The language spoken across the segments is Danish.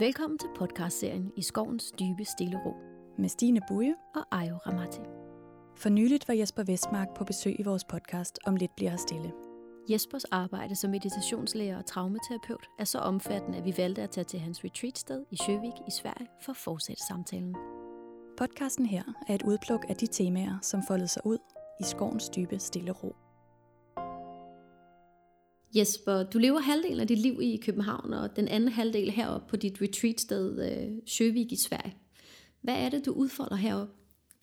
Velkommen til podcastserien I skovens dybe stille ro med Stine Buje og Ayo Ramati. For nyligt var Jesper Vestmark på besøg i vores podcast Om lidt bliver her stille. Jespers arbejde som meditationslærer og traumaterapeut er så omfattende, at vi valgte at tage til hans retreatsted i Sjøvik i Sverige for at fortsætte samtalen. Podcasten her er et udpluk af de temaer, som foldede sig ud i skovens dybe stille ro. Jesper, du lever halvdelen af dit liv i København, og den anden halvdel heroppe på dit retreatsted øh, Sjøvik i Sverige. Hvad er det, du udfolder heroppe?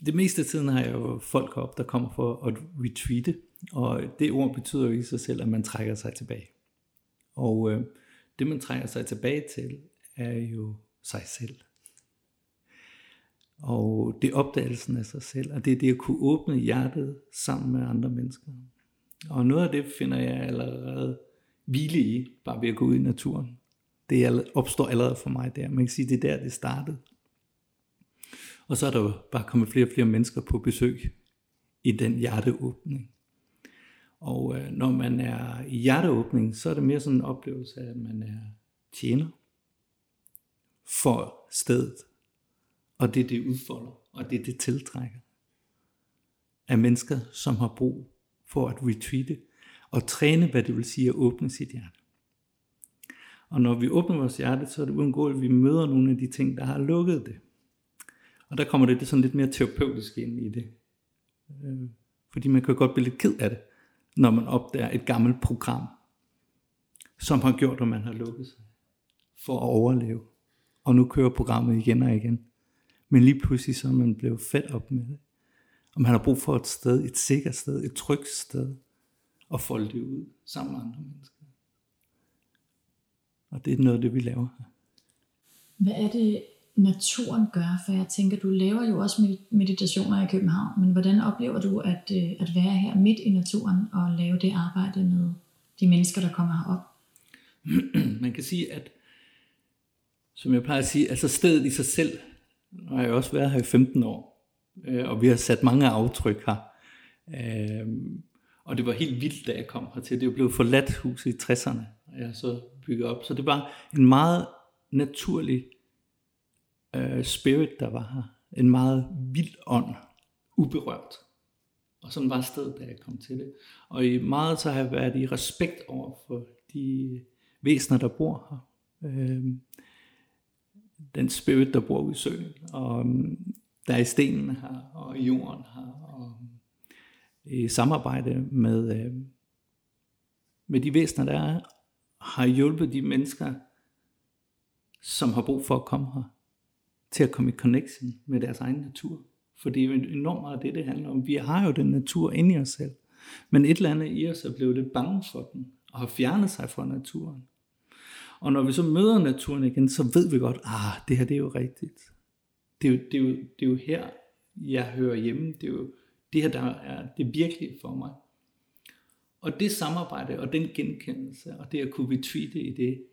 Det meste af tiden har jeg jo folk op, der kommer for at retreate, og det ord betyder jo i sig selv, at man trækker sig tilbage. Og øh, det, man trækker sig tilbage til, er jo sig selv. Og det er opdagelsen af sig selv, og det er det at kunne åbne hjertet sammen med andre mennesker. Og noget af det finder jeg allerede hvile i, bare ved at gå ud i naturen. Det opstår allerede for mig der. Man kan sige, det er der, det startede. Og så er der jo bare kommet flere og flere mennesker på besøg i den hjerteåbning. Og øh, når man er i hjerteåbning, så er det mere sådan en oplevelse af, at man er tjener for stedet. Og det det udfolder, og det det tiltrækker. Af mennesker, som har brug for at retreate og træne, hvad det vil sige at åbne sit hjerte. Og når vi åbner vores hjerte, så er det uundgåeligt, at vi møder nogle af de ting, der har lukket det. Og der kommer det, det sådan lidt mere terapeutisk ind i det. Øh, fordi man kan godt blive lidt ked af det, når man opdager et gammelt program, som har gjort, at man har lukket sig for at overleve. Og nu kører programmet igen og igen. Men lige pludselig så er man blevet fedt op med det. Og man har brug for et sted, et sikkert sted, et trygt sted, at folde det ud sammen med andre mennesker. Og det er noget af det, vi laver her. Hvad er det, naturen gør? For jeg tænker, du laver jo også meditationer i København, men hvordan oplever du at, øh, at være her midt i naturen og lave det arbejde med de mennesker, der kommer herop? Man kan sige, at som jeg plejer at sige, altså stedet i sig selv, og jeg har også været her i 15 år, øh, og vi har sat mange aftryk her. Øh, og det var helt vildt, da jeg kom hertil. Det er blevet forladt hus i 60'erne, og jeg så bygget op. Så det var en meget naturlig uh, spirit, der var her. En meget vild ånd, uberørt. Og sådan var stedet, da jeg kom til det. Og i meget så har jeg været i respekt over for de væsener, der bor her. Uh, den spirit, der bor ude i søen, og der er i stenen her, og i jorden her, og øh, i samarbejde med, øh, med de væsener, der er, har hjulpet de mennesker, som har brug for at komme her, til at komme i connection med deres egen natur. For det er jo enormt meget det, det handler om. Vi har jo den natur inde i os selv. Men et eller andet i os er blevet lidt bange for den, og har fjernet sig fra naturen. Og når vi så møder naturen igen, så ved vi godt, ah, det her det er jo rigtigt. Det er jo, det er jo, det er jo her, jeg hører hjemme. Det er jo det her, der er det virkelige for mig. Og det samarbejde og den genkendelse, og det at kunne retweete i det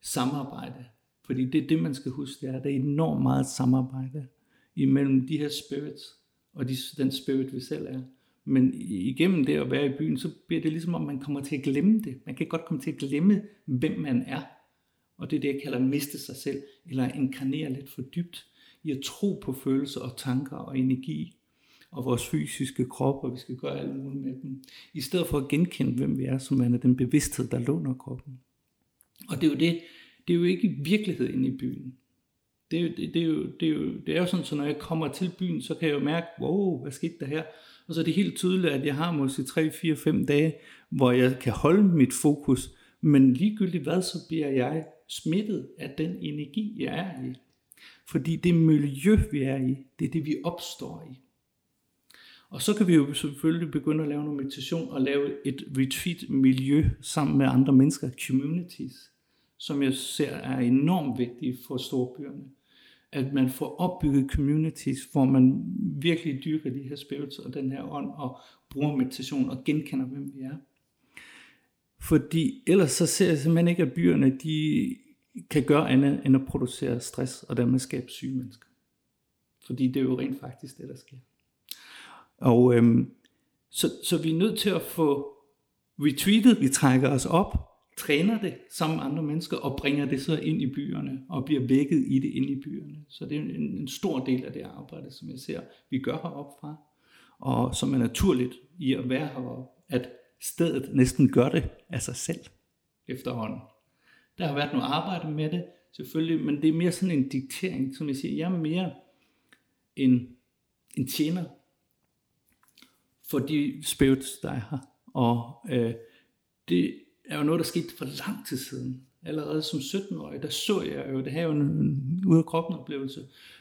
samarbejde, fordi det er det, man skal huske, det er, der er enormt meget samarbejde imellem de her spirits, og de, den spirit, vi selv er. Men igennem det at være i byen, så bliver det ligesom, om man kommer til at glemme det. Man kan godt komme til at glemme, hvem man er. Og det er det, jeg kalder at miste sig selv, eller inkarnere lidt for dybt i at tro på følelser og tanker og energi og vores fysiske krop, og vi skal gøre alt muligt med dem. I stedet for at genkende, hvem vi er, som er den bevidsthed, der låner kroppen. Og det er jo det, det er jo ikke virkelighed inde i byen. Det er, jo, det, det, er jo, det, er jo, det er jo sådan, så når jeg kommer til byen, så kan jeg jo mærke, wow, hvad skete der her? Og så er det helt tydeligt, at jeg har måske 3, 4, 5 dage, hvor jeg kan holde mit fokus, men ligegyldigt hvad, så bliver jeg smittet af den energi, jeg er i. Fordi det miljø, vi er i, det er det, vi opstår i. Og så kan vi jo selvfølgelig begynde at lave noget meditation og lave et retreat miljø sammen med andre mennesker, communities, som jeg ser er enormt vigtige for storbyerne. At man får opbygget communities, hvor man virkelig dyrker de her spirits og den her ånd, og bruger meditation og genkender, hvem vi er. Fordi ellers så ser jeg simpelthen ikke, at byerne de kan gøre andet end at producere stress og dermed skabe syge mennesker. Fordi det er jo rent faktisk det, der sker. Og øhm, så, så vi er nødt til at få retweetet, vi trækker os op, træner det sammen med andre mennesker og bringer det så ind i byerne og bliver vækket i det ind i byerne. Så det er en, en stor del af det arbejde, som jeg ser, vi gør heroppe fra, og som er naturligt i at være heroppe, at stedet næsten gør det af sig selv efterhånden. Der har været noget arbejde med det, selvfølgelig, men det er mere sådan en diktering, som jeg siger, jeg er mere en, en tjener for de spirits, der er her. Og øh, det er jo noget, der skete for lang tid siden. Allerede som 17-årig, der så jeg jo, det her jo en, en ud af kroppen oplevelse,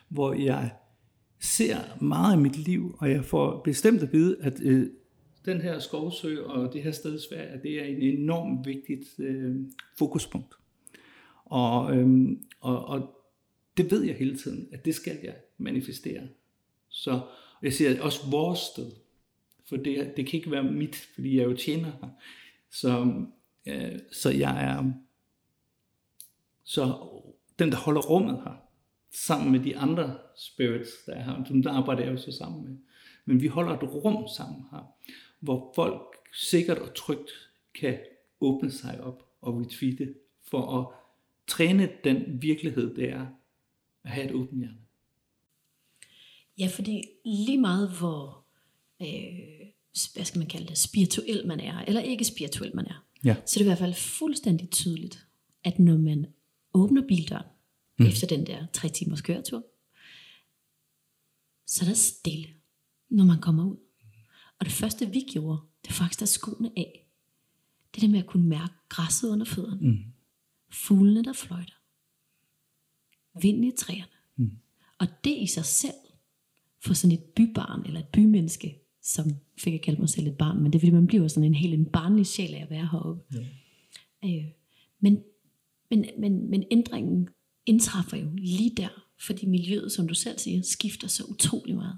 hvor jeg ser meget af mit liv, og jeg får bestemt at vide, at øh, den her skovsø og det her sted i Sverige, det er en enormt vigtigt øh, fokuspunkt. Og, øhm, og, og det ved jeg hele tiden, at det skal jeg manifestere. Så jeg siger også vores sted, for det, det kan ikke være mit, fordi jeg er jo tjener her. Så, øh, så jeg er så den, der holder rummet her, sammen med de andre spirits, der er her, dem der arbejder jeg jo så sammen med. Men vi holder et rum sammen her, hvor folk sikkert og trygt kan åbne sig op og retweete for at træne den virkelighed, det er at have et åbent hjerte. Ja, fordi lige meget hvor, øh, hvad skal man kalde det, spirituel man er, eller ikke spirituel man er, Ja. så er det i hvert fald fuldstændig tydeligt, at når man åbner bildøren, mm. efter den der tre timers køretur, så er der stille, når man kommer ud. Og det første vi gjorde, det var faktisk at skoene af. Det der med at kunne mærke græsset under fødderne. Mm. Fuglene, der fløjter. Vinden i træerne. Mm. Og det i sig selv, for sådan et bybarn, eller et bymenneske, som fik jeg kaldt mig selv et barn, men det er fordi, man bliver sådan en helt en barnlig sjæl af at være heroppe. Ja. Øh, men, men, men, men ændringen indtræffer jo lige der, fordi miljøet, som du selv siger, skifter så utrolig meget.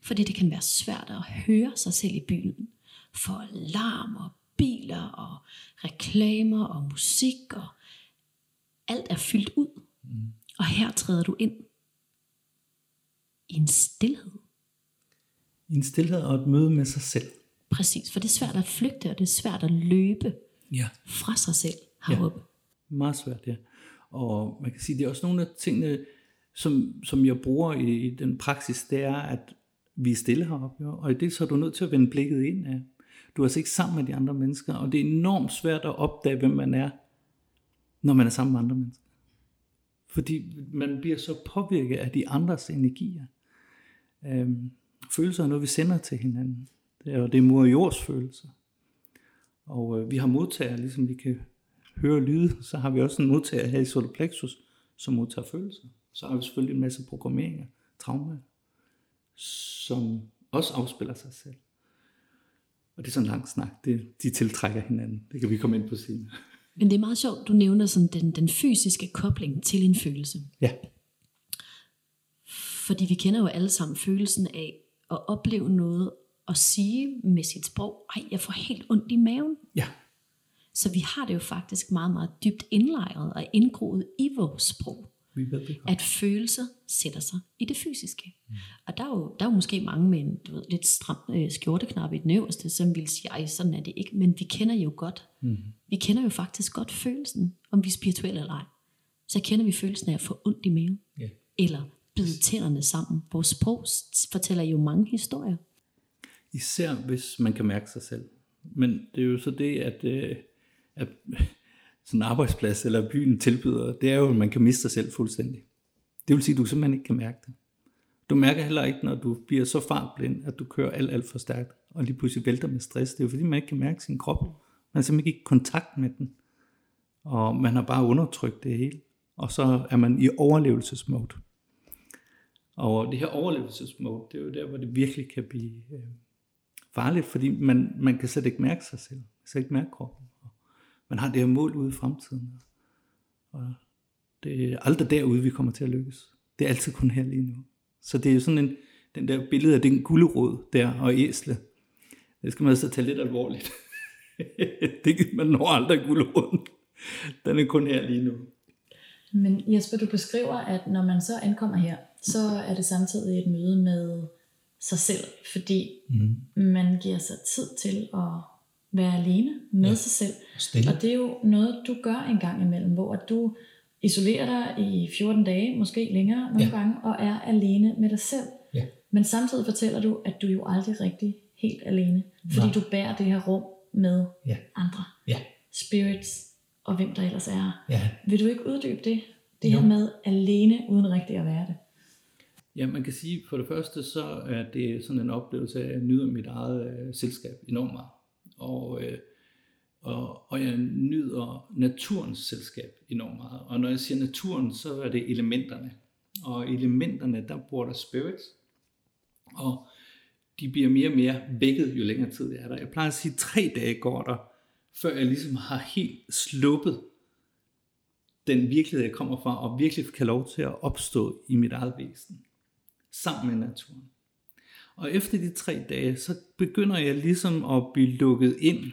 Fordi det kan være svært at høre sig selv i byen. For larm og biler og reklamer og musik og alt er fyldt ud. Mm. Og her træder du ind i en stillhed. I en stillhed og et møde med sig selv. Præcis, for det er svært at flygte, og det er svært at løbe Ja. fra sig selv heroppe. Ja. Meget svært, ja. Og man kan sige, det er også nogle af tingene, som, som jeg bruger i, i den praksis, det er, at vi er stille heroppe, jo, og i det så er du nødt til at vende blikket ind af. Du er altså ikke sammen med de andre mennesker, og det er enormt svært at opdage, hvem man er, når man er sammen med andre mennesker. Fordi man bliver så påvirket af de andres energier. Øhm, følelser er noget, vi sender til hinanden. Det er, og det er mor og jords følelser. Og øh, vi har modtager, ligesom vi kan høre lyde, så har vi også en modtager her i solar plexus, som modtager følelser. Så har vi selvfølgelig en masse programmeringer, traumer, som også afspiller sig selv. Og det er sådan en lang snak. Det, de tiltrækker hinanden. Det kan vi komme ind på senere. Men det er meget sjovt, du nævner sådan den, den fysiske kobling til en følelse. Ja, Fordi vi kender jo alle sammen følelsen af at opleve noget og sige med sit sprog, ej, jeg får helt ondt i maven. ja, Så vi har det jo faktisk meget, meget dybt indlejret og indgroet i vores sprog, vi ved det godt. at følelser sætter sig i det fysiske. Mm. Og der er, jo, der er jo måske mange med en du ved, lidt stram øh, skjorteknap i den øverste, som vil sige, ej, sådan er det ikke. Men vi kender jo godt, mm. vi kender jo faktisk godt følelsen, om vi er spirituelle eller ej. Så kender vi følelsen af at få ondt i maven. Ja. Eller bide tænderne sammen. Vores sprog fortæller jo mange historier. Især hvis man kan mærke sig selv. Men det er jo så det, at, øh, at sådan arbejdsplads eller byen tilbyder, det er jo, at man kan miste sig selv fuldstændig. Det vil sige, at du simpelthen ikke kan mærke det. Du mærker heller ikke, når du bliver så fartblind, at du kører alt, alt for stærkt, og lige pludselig vælter med stress. Det er jo fordi, man ikke kan mærke sin krop. Man er simpelthen ikke i kontakt med den. Og man har bare undertrykt det hele. Og så er man i overlevelsesmode. Og det her overlevelsesmode, det er jo der, hvor det virkelig kan blive øh, farligt, fordi man, man kan slet ikke mærke sig selv. Man kan slet ikke mærke kroppen. Man har det her mål ude i fremtiden. Og det er aldrig derude, vi kommer til at lykkes. Det er altid kun her lige nu. Så det er jo sådan en, den der billede af den gulderod der og æsle. Det skal man så tage lidt alvorligt. det, man når aldrig gulderoden. Den er kun her lige nu. Men Jesper, du beskriver, at når man så ankommer her, så er det samtidig et møde med sig selv, fordi mm. man giver sig tid til at være alene med Ja. sig selv. Stille. Og det er jo noget, du gør en gang imellem, hvor at du isolerer dig i 14 dage, måske længere nogle Ja. gange, og er alene med dig selv. Ja. Men samtidig fortæller du, at du jo aldrig rigtig helt alene, fordi Nej. du bærer det her rum med Ja. andre. Ja. Spirits og hvem der ellers er. Ja, Vil du ikke uddybe det? Det Jo. her med alene uden rigtig at være det. Ja, man kan sige, for det første, så er det sådan en oplevelse af, at jeg nyder mit eget øh, selskab enormt meget. Og, øh, og, og jeg nyder naturens selskab enormt meget. Og når jeg siger naturen, så er det elementerne. Og elementerne, der bor der spirits. Og de bliver mere og mere vækket, jo længere tid jeg er der. Jeg plejer at sige, at tre dage går der, før jeg ligesom har helt sluppet den virkelighed, jeg kommer fra, og virkelig kan lov til at opstå i mit eget væsen sammen med naturen. Og efter de tre dage, så begynder jeg ligesom at blive lukket ind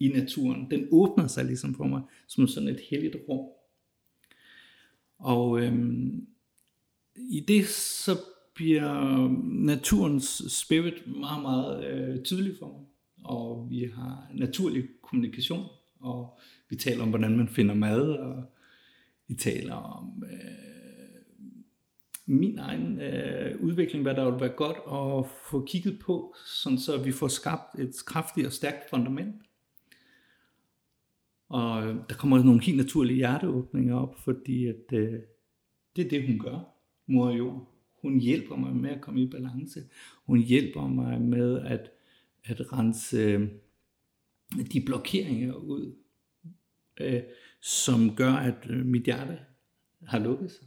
i naturen. Den åbner sig ligesom for mig som sådan et helligt rum. Og øhm, i det så bliver naturens spirit meget, meget øh, tydelig for mig. Og vi har naturlig kommunikation, og vi taler om, hvordan man finder mad, og vi taler om øh, min egen øh, udvikling, hvad der ville være godt at få kigget på, sådan så vi får skabt et kraftigt og stærkt fundament. Og øh, der kommer nogle helt naturlige hjerteåbninger op, fordi at, øh, det er det, hun gør, mor jord. Hun hjælper mig med at komme i balance. Hun hjælper mig med at, at rense øh, de blokeringer ud, øh, som gør, at øh, mit hjerte har lukket sig.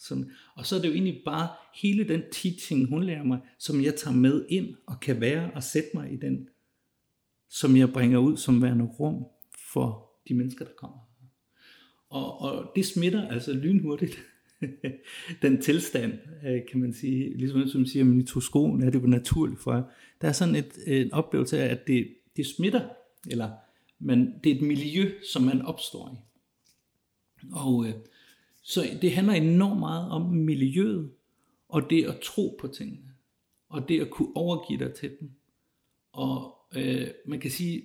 Sådan. og så er det jo egentlig bare hele den teaching, hun lærer mig, som jeg tager med ind og kan være og sætte mig i den, som jeg bringer ud som værende rum for de mennesker, der kommer. Og, og det smitter altså lynhurtigt. den tilstand, øh, kan man sige, ligesom som siger, at tog er det jo naturligt for jer. Der er sådan et, øh, en oplevelse af, at det, det smitter, eller, men det er et miljø, som man opstår i. Og øh, så det handler enormt meget om miljøet, og det at tro på tingene, og det at kunne overgive dig til dem. Og øh, man kan sige,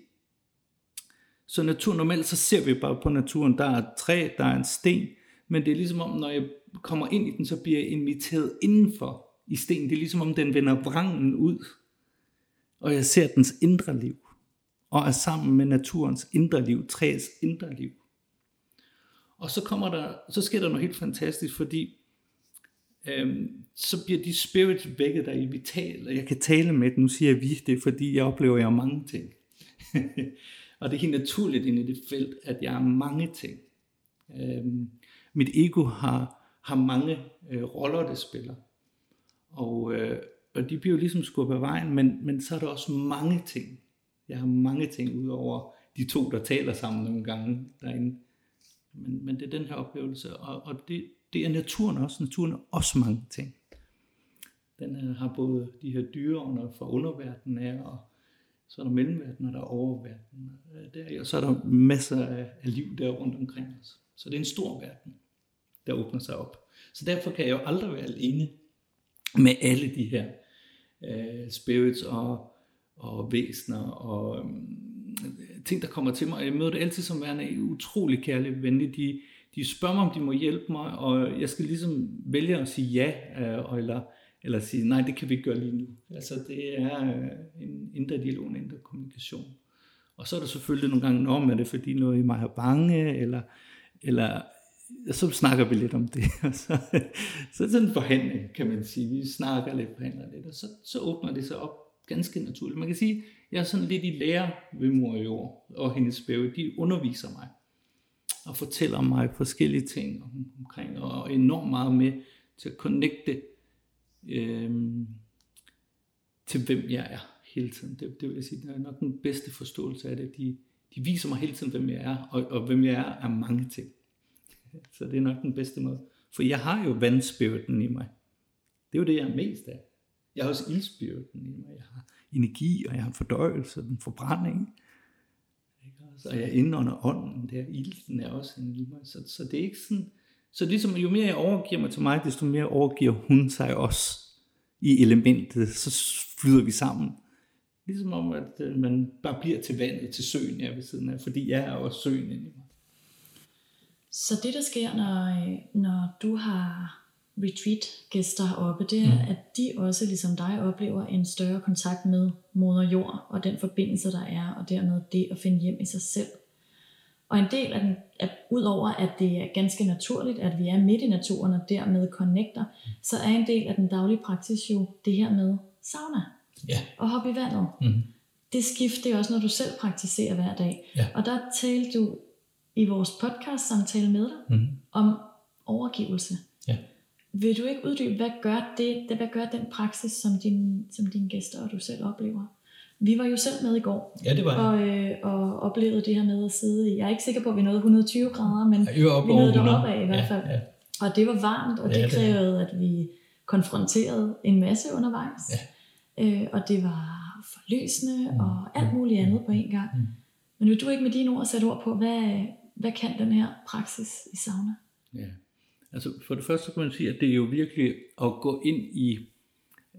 så natur normalt, så ser vi bare på naturen, der er et træ, der er en sten, men det er ligesom om, når jeg kommer ind i den, så bliver jeg inviteret indenfor i stenen. Det er ligesom om, den vender vrangen ud, og jeg ser dens indre liv, og er sammen med naturens indre liv, træets indre liv. Og så kommer der, så sker der noget helt fantastisk, fordi øhm, så bliver de spirits vækket, der er i vital, og jeg kan tale med dem, nu siger jeg vi, det er fordi, jeg oplever, jeg mange ting. og det er helt naturligt inde i det felt, at jeg er mange ting. Øhm, mit ego har, har mange øh, roller, det spiller. Og, øh, og de bliver jo ligesom skubbet af vejen, men, men så er der også mange ting. Jeg har mange ting ud over de to, der taler sammen nogle gange derinde. Men, men det er den her oplevelse, og, og det, det er naturen også. Naturen er også mange ting. Den er, har både de her dyreånder fra underverdenen af, og så er der mellemverdenen, og der er oververdenen. Øh, der, og så er der masser af, af liv der rundt omkring os. Så det er en stor verden, der åbner sig op. Så derfor kan jeg jo aldrig være alene med alle de her øh, spirits og, og væsener og øh, ting, der kommer til mig. Jeg møder det altid som værende utrolig kærlig venlig. De, de spørger mig, om de må hjælpe mig, og jeg skal ligesom vælge at sige ja, øh, eller, eller sige nej, det kan vi ikke gøre lige nu. Altså det er øh, en indre dialog, en indre kommunikation. Og så er der selvfølgelig nogle gange, om er det fordi noget i mig er bange, eller, eller så snakker vi lidt om det. Og så, så er det sådan en forhandling, kan man sige. Vi snakker lidt, forhandler lidt, og så, så åbner det sig op ganske naturligt. Man kan sige, jeg er sådan lidt i lære ved mor i år, og hendes bæve, de underviser mig og fortæller mig forskellige ting om, omkring, og enormt meget med til at connecte øhm, til, hvem jeg er hele tiden. Det, det vil jeg sige, det er nok den bedste forståelse af det. De, de viser mig hele tiden, hvem jeg er, og, og hvem jeg er, er mange ting. Så det er nok den bedste måde. For jeg har jo vandspiriten i mig. Det er jo det, jeg er mest af. Jeg har også ildspyrten i mig. Jeg har energi, og jeg har fordøjelse, den forbrænding. Så jeg indånder ånden, der ilden er også inde i mig. Så, så det er ikke sådan, så ligesom jo mere jeg overgiver mig til mig, desto mere overgiver hun sig også i elementet, så flyder vi sammen Ligesom om, at øh, man bare bliver til vandet, til søen, jeg ved siden af, fordi jeg er også søen inde i mig. Så det, der sker, når, øh, når du har retreat-gæster heroppe, det er, mm. at de også, ligesom dig, oplever en større kontakt med moder jord, og den forbindelse, der er, og dermed det at finde hjem i sig selv. Og en del af den, at udover at det er ganske naturligt, at vi er midt i naturen og dermed connecter, så er en del af den daglige praksis jo det her med sauna Ja. og hoppe i vandet. Mm. Det skift, det er også noget, du selv praktiserer hver dag. Ja. Og der talte du i vores podcast samtale med dig Mm. om overgivelse. Ja. Vil du ikke uddybe, hvad gør, det, det, hvad gør den praksis, som, din, som dine gæster og du selv oplever? Vi var jo selv med i går, Ja, det var og, øh, og oplevede det her med at sidde i. Jeg er ikke sikker på, at vi nåede 120 grader, men Jeg øver op vi nåede 100. deroppe af i hvert fald. Ja, ja. Og det var varmt, og Ja, det det krævede, at vi konfronterede en masse undervejs. Ja. Øh, og det var forløsende og alt muligt andet på en gang. Mm. Men vil du ikke med dine ord sætte ord på, hvad, hvad kan den her praksis i sauna? Ja. Altså for det første kan man sige, at det er jo virkelig at gå ind i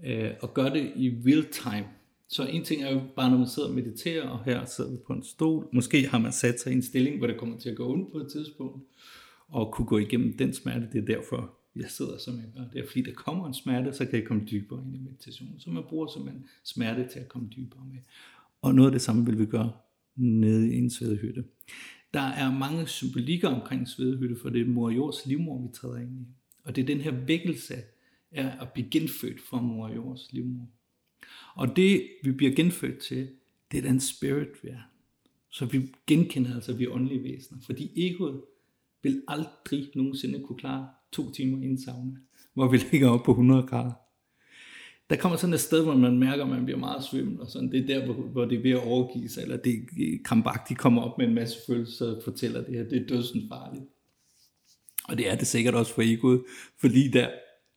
øh, og gøre det i real time. Så en ting er jo bare, når man sidder og mediterer, og her sidder vi på en stol. Måske har man sat sig i en stilling, hvor det kommer til at gå ondt på et tidspunkt, og kunne gå igennem den smerte. Det er derfor, jeg sidder, som jeg gør. Det er fordi, der kommer en smerte, så kan jeg komme dybere ind i meditationen. Så man bruger simpelthen smerte til at komme dybere med. Og noget af det samme vil vi gøre nede i en svedehytte. Der er mange symbolikker omkring svedehytte, for det er mor jords livmor, vi træder ind i. Og det er den her vækkelse af at blive genfødt fra mor jords livmor. Og det, vi bliver genfødt til, det er den spirit, vi er. Så vi genkender altså, at vi er åndelige væsener. Fordi egoet vil aldrig nogensinde kunne klare to timer i en sauna, hvor vi ligger op på 100 grader. Der kommer sådan et sted, hvor man mærker, at man bliver meget svimmel, og sådan. det er der, hvor, hvor det er ved at overgive sig, eller det er de kommer op med en masse følelser og fortæller det her, det er dødsens farligt. Og det er det sikkert også for egoet, fordi der,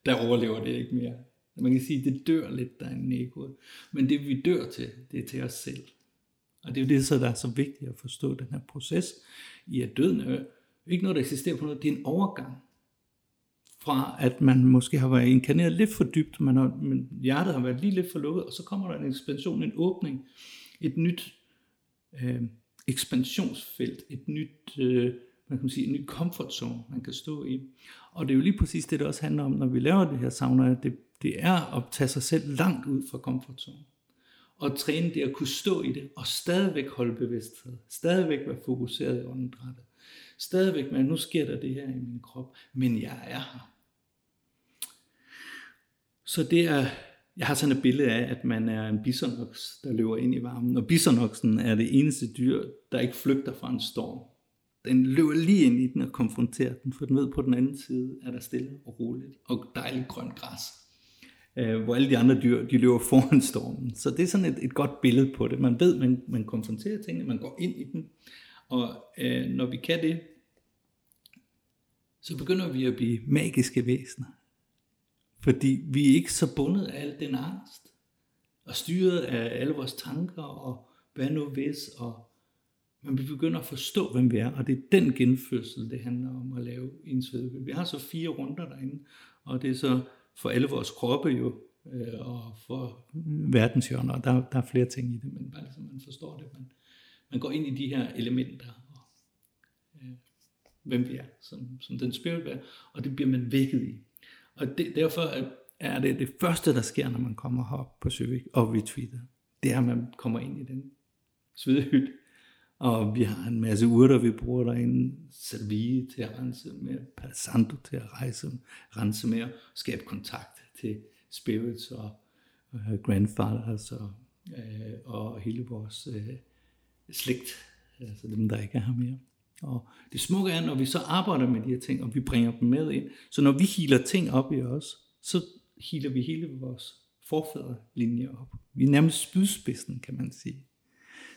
der overlever det ikke mere. Man kan sige, at det dør lidt derinde i egoet. Men det vi dør til, det er til os selv. Og det er jo det, så der er så vigtigt at forstå den her proces i, at døden er ikke noget, der eksisterer på noget. Det er en overgang fra, at man måske har været inkarneret lidt for dybt, man har, men hjertet har været lige lidt for lukket, og så kommer der en ekspansion, en åbning, et nyt øh, ekspansionsfelt, et nyt, øh, man kan sige, en ny comfort zone, man kan stå i. Og det er jo lige præcis det, det også handler om, når vi laver det her sauna, det, det er at tage sig selv langt ud fra comfort zone. Og træne det at kunne stå i det, og stadigvæk holde bevidsthed, stadigvæk være fokuseret i åndedrættet. Stadigvæk med, at nu sker der det her i min krop, men jeg er her. Så det er, jeg har sådan et billede af, at man er en bisonoks, der løber ind i varmen. Og bisonoksen er det eneste dyr, der ikke flygter fra en storm. Den løber lige ind i den og konfronterer den, for den ved på den anden side er der stille og roligt og dejligt grønt græs. Øh, hvor alle de andre dyr, de løber foran stormen. Så det er sådan et, et godt billede på det. Man ved, man, man konfronterer tingene, man går ind i den. Og øh, når vi kan det, så begynder vi at blive magiske væsener. Fordi vi er ikke så bundet af al den angst, og styret af alle vores tanker, og hvad nu hvis, og men vi begynder at forstå, hvem vi er, og det er den genfødsel, det handler om at lave i en svedhytte. Vi har så fire runder derinde, og det er så for alle vores kroppe jo, øh, og for verdenshjørner, og der, der er flere ting i det, men bare så man forstår det. Man, man går ind i de her elementer, og øh, hvem vi er, som, som den spirit er, og det bliver man vækket i. Og det, derfor er- det det første, der sker, når man kommer herop på Søvik og retweeter. Det er, at man kommer ind i den svedehytte. Og vi har en masse urter, vi bruger derinde. Salvie til at rense med, Palo til at rejse, rense med og skabe kontakt til spirits og øh, grandfathers og, øh, og hele vores øh, slægt, altså dem, der ikke er her mere. Og det smukke er, når vi så arbejder med de her ting, og vi bringer dem med ind, så når vi healer ting op i os, så healer vi hele vores forfædrelinje op. Vi er nærmest spydspidsen, kan man sige.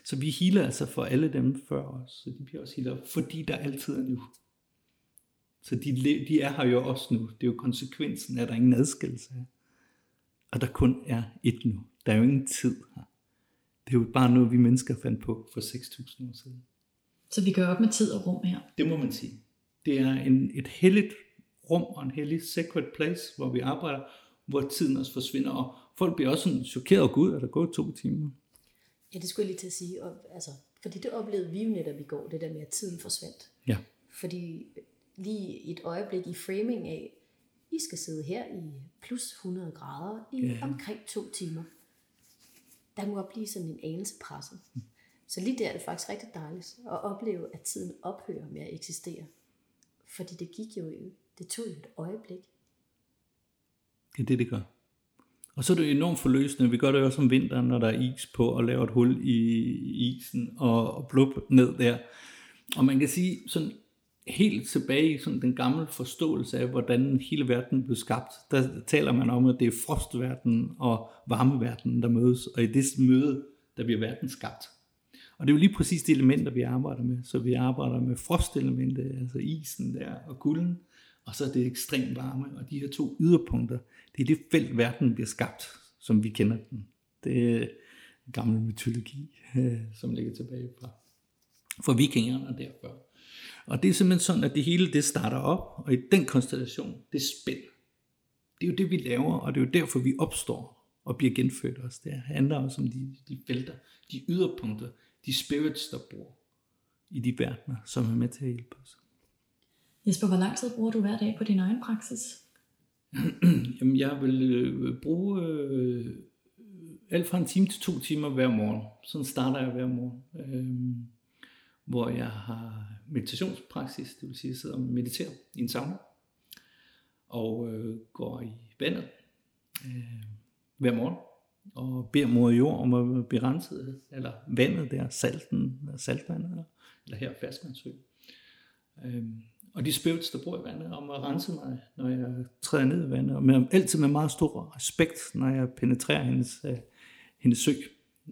Så vi healer altså for alle dem før os, så de bliver også healer, fordi der altid er nu. Så de, de er her jo også nu. Det er jo konsekvensen, at der ingen adskillelse er. Og der kun er et nu. Der er jo ingen tid her. Det er jo bare noget, vi mennesker fandt på for 6.000 år siden. Så vi gør op med tid og rum her. Det må man sige. Det er en, et helligt rum og en hellig sacred place, hvor vi arbejder, hvor tiden også forsvinder. Og folk bliver også sådan chokeret og gud, er der gået to timer. Ja, det skulle jeg lige til at sige. Og, altså, fordi det oplevede vi jo netop i går, det der med, at tiden forsvandt. Ja. Fordi lige et øjeblik i framing af, I skal sidde her i plus 100 grader i Ja. omkring to timer. Der må blive sådan en anelse presset. Så lige der er det faktisk rigtig dejligt at opleve, at tiden ophører med at eksistere. Fordi det gik jo, det tog jo et øjeblik. Det er det, det gør. Og så er det enormt forløsende. Vi gør det jo også om vinteren, når der er is på, og laver et hul i isen og, og blub ned der. Og man kan sige, sådan helt tilbage i sådan den gamle forståelse af, hvordan hele verden blev skabt, der taler man om, at det er frostverdenen og varmeverdenen, der mødes, og i det møde, der bliver verden skabt. Og det er jo lige præcis de elementer, vi arbejder med. Så vi arbejder med frostelementet, altså isen der og kulden, og så det ekstremt varme, og de her to yderpunkter, det er det felt, verden bliver skabt, som vi kender den. Det er gammel mytologi, øh, som ligger tilbage fra, fra vikingerne og derfor. Og det er simpelthen sådan, at det hele det starter op, og i den konstellation, det er spænd. Det er jo det, vi laver, og det er jo derfor, vi opstår og bliver genfødt os. Det handler også om de, de felter, de yderpunkter, de spirits, der bor i de verdener, som er med til at hjælpe os. Jesper, hvor lang tid bruger du hver dag på din egen praksis? Jamen, jeg vil øh, bruge øh, alt fra en time til to timer hver morgen. Sådan starter jeg hver morgen. Øh, hvor jeg har meditationspraksis, det vil sige, at jeg sidder og mediterer i en sauna. Og øh, går i vandet øh, hver morgen. Og beder mod jord om at blive renset, eller vandet der, salten, saltvandet, eller, eller her ferskvandssø. Øhm, og de spirits, der bor i vandet, om at rense mig, når jeg træder ned i vandet, og med, altid med meget stor respekt, når jeg penetrerer hendes, øh, hendes sø.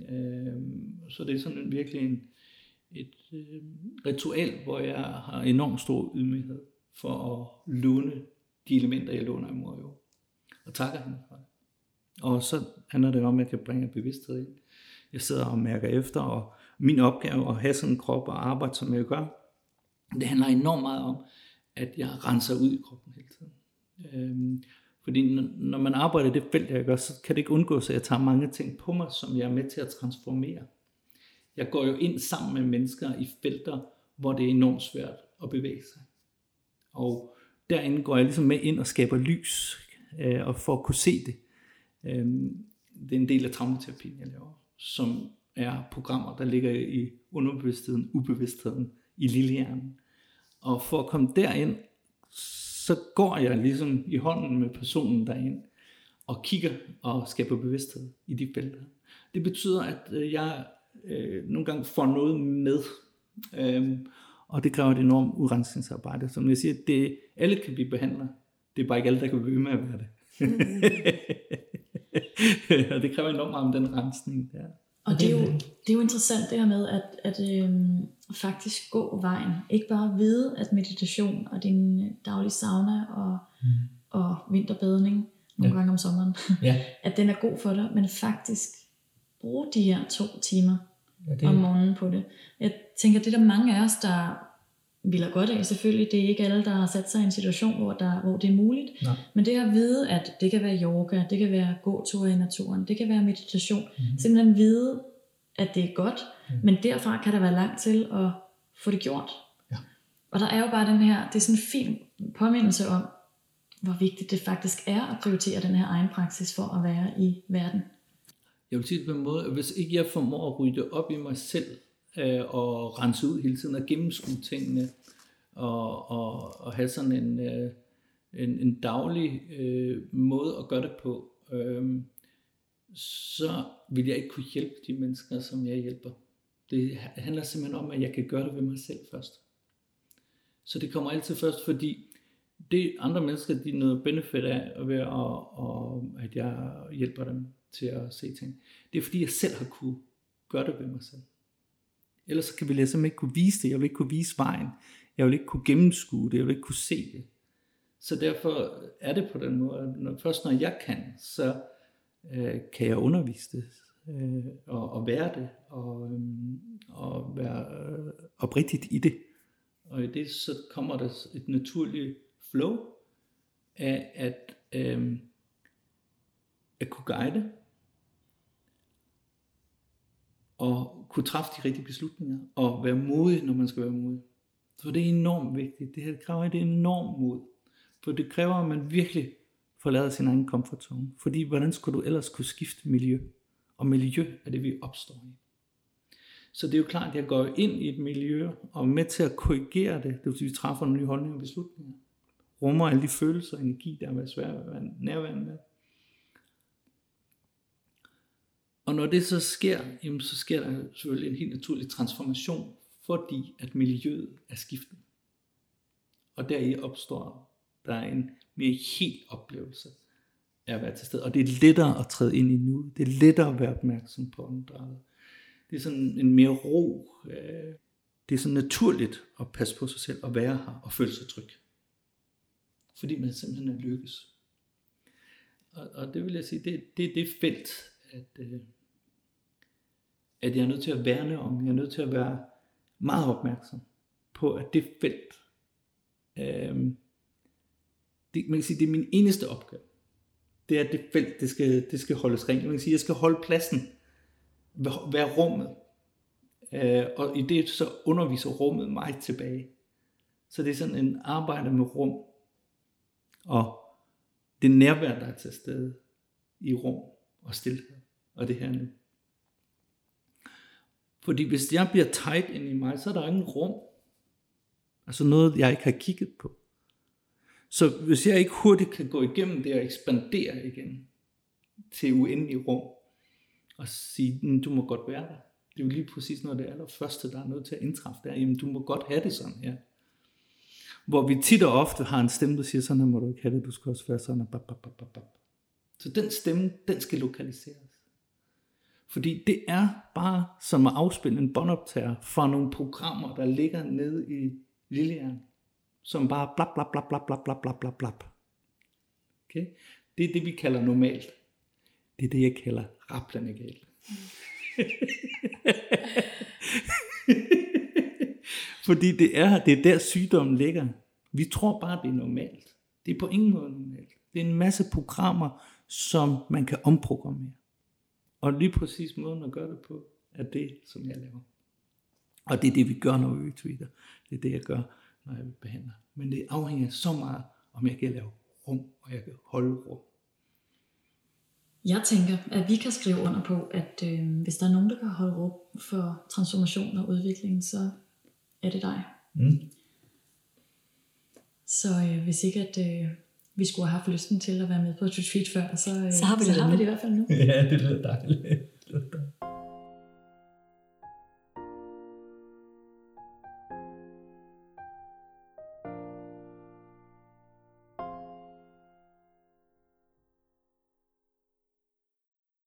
Øhm, så det er sådan en, virkelig en, et øh, ritual, hvor jeg har enormt stor ydmyghed for at låne de elementer, jeg låner i mor jo. Og takker hende for det. Og så handler det om, at jeg bringer bevidsthed ind. Jeg sidder og mærker efter, og min opgave at have sådan en krop og arbejde, som jeg gør, det handler enormt meget om, at jeg renser ud i kroppen hele tiden. Øhm, fordi når, når man arbejder i det felt, jeg gør, så kan det ikke undgås, at jeg tager mange ting på mig, som jeg er med til at transformere. Jeg går jo ind sammen med mennesker i felter, hvor det er enormt svært at bevæge sig. Og derinde går jeg ligesom med ind og skaber lys, øh, og for at kunne se det. Øhm, det er en del af traumaterapien, jeg laver, som er programmer, der ligger i underbevidstheden, ubevidstheden, i lillehjernen. Og for at komme derind, så går jeg ligesom i hånden med personen derind, og kigger og skaber bevidsthed i de felter. Det betyder, at øh, jeg øh, nogle gange får noget med, øhm, og det kræver et enormt udrensningsarbejde. Som jeg siger, det, alle kan blive behandler. Det er bare ikke alle, der kan blive ved med at være det. og det kræver enormt meget om den rensning der. Og det er, jo, det er jo interessant det her med at, at øhm, faktisk gå vejen. Ikke bare vide, at meditation og din daglige sauna og, mm. og vinterbadning, nogle ja. gange om sommeren, Ja. at den er god for dig, men faktisk bruge de her to timer Ja, det... om morgenen på det. Jeg tænker, det er der mange af os, der vil have godt af. Selvfølgelig, det er ikke alle, der har sat sig i en situation, hvor, der, hvor det er muligt. Nej. Men det at vide, at det kan være yoga, det kan være gåture i naturen, det kan være meditation. Mhm. Mm. Simpelthen vide, at det er godt, mm. men derfra kan der være langt til at få det gjort. Ja. Og der er jo bare den her, det er sådan en fin påmindelse om, hvor vigtigt det faktisk er at prioritere den her egen praksis for at være i verden. Jeg vil sige det på en måde, at hvis ikke jeg formår at rydde op i mig selv, øh, og rense ud hele tiden, og gennemskue tingene, og, og, og have sådan en, øh, en, en daglig øh, måde at gøre det på, øh, så vil jeg ikke kunne hjælpe de mennesker, som jeg hjælper. Det handler simpelthen om, at jeg kan gøre det ved mig selv først. Så det kommer altid først, fordi det andre mennesker, de noget benefit af ved at, og, at jeg hjælper dem til at se ting. Det er fordi, jeg selv har kunne gøre det ved mig selv. Ellers så kan vi simpelthen ikke kunne vise det. Jeg vil ikke kunne vise vejen. Jeg vil ikke kunne gennemskue det. Jeg vil ikke kunne se det. Så derfor er det på den måde, at når, først når jeg kan, så øh, kan jeg undervise det. Øh, og, og være det. Og, øh, og være øh, oprigtigt i det. Og i det så kommer der et naturligt flow af at, øh, at kunne guide og kunne træffe de rigtige beslutninger, og være modig, når man skal være modig. Så det er enormt vigtigt. Det her kræver et enormt mod. For det kræver, at man virkelig forlader sin egen komfortzone. Fordi hvordan skulle du ellers kunne skifte miljø? Og miljø er det, vi opstår i. Så det er jo klart, at jeg går ind i et miljø og er med til at korrigere det. Det vil sige, at vi træffer nogle nye holdninger og beslutninger. Rummer alle de følelser og energi, der er svært at være nærværende med. Og når det så sker, jamen så sker der selvfølgelig en helt naturlig transformation, fordi at miljøet er skiftet. Og deri opstår der en mere helt oplevelse af at være til stede. Og det er lettere at træde ind i nu. Det er lettere at være opmærksom på åndedrættet. Det er sådan en mere ro. Øh, det er så naturligt at passe på sig selv og være her og føle sig tryg. Fordi man simpelthen er lykkes. Og, og det vil jeg sige, det, det er det felt, at, øh, at jeg er nødt til at værne om. Jeg er nødt til at være meget opmærksom på, at det felt, øh, det, man kan sige, det er min eneste opgave. Det er, at det felt, det skal, det skal holdes rent. Man kan sige, jeg skal holde pladsen, være rummet. Øh, og i det så underviser rummet mig tilbage. Så det er sådan en arbejde med rum. Og det nærvær, der er til stede i rum og stillhed. Og det her nu. Fordi hvis jeg bliver tight ind i mig, så er der ingen rum. Altså noget, jeg ikke har kigget på. Så hvis jeg ikke hurtigt kan gå igennem det og ekspandere igen til uendelig rum, og sige, mm, du må godt være der. Det er jo lige præcis noget af det allerførste, der er nødt til at indtræffe der. Jamen, du må godt have det sådan her. Hvor vi tit og ofte har en stemme, der siger, sådan her må du ikke have det, du skal også være sådan, bap, bap, bap, bap. Så den stemme, den skal lokaliseres. Fordi det er bare som at afspille en båndoptager fra nogle programmer, der ligger nede i lillehjernen som bare blap, blap, blap, blap, blap, blap, blap, blap, blap. Okay? Det er det, vi kalder normalt. Det er det, jeg kalder rablende galt. Fordi det er, det er der sygdommen ligger. Vi tror bare, det er normalt. Det er på ingen måde normalt. Det er en masse programmer, som man kan omprogrammere. Og lige præcis måden at gøre det på, er det, som jeg laver. Og det er det, vi gør, når vi retweeter. Det er det, jeg gør, når jeg behandler. Men det afhænger så meget, om jeg kan lave rum, og jeg kan holde rum. Jeg tænker, at vi kan skrive under på, at øh, hvis der er nogen, der kan holde rum for transformation og udvikling, så er det dig. Mm. Så øh, hvis ikke at øh, vi skulle have haft lysten til at være med på et retreat før, og så, øh, så har vi det, så har vi det i hvert fald nu. Ja, det lyder dejligt. Det lyder dejligt.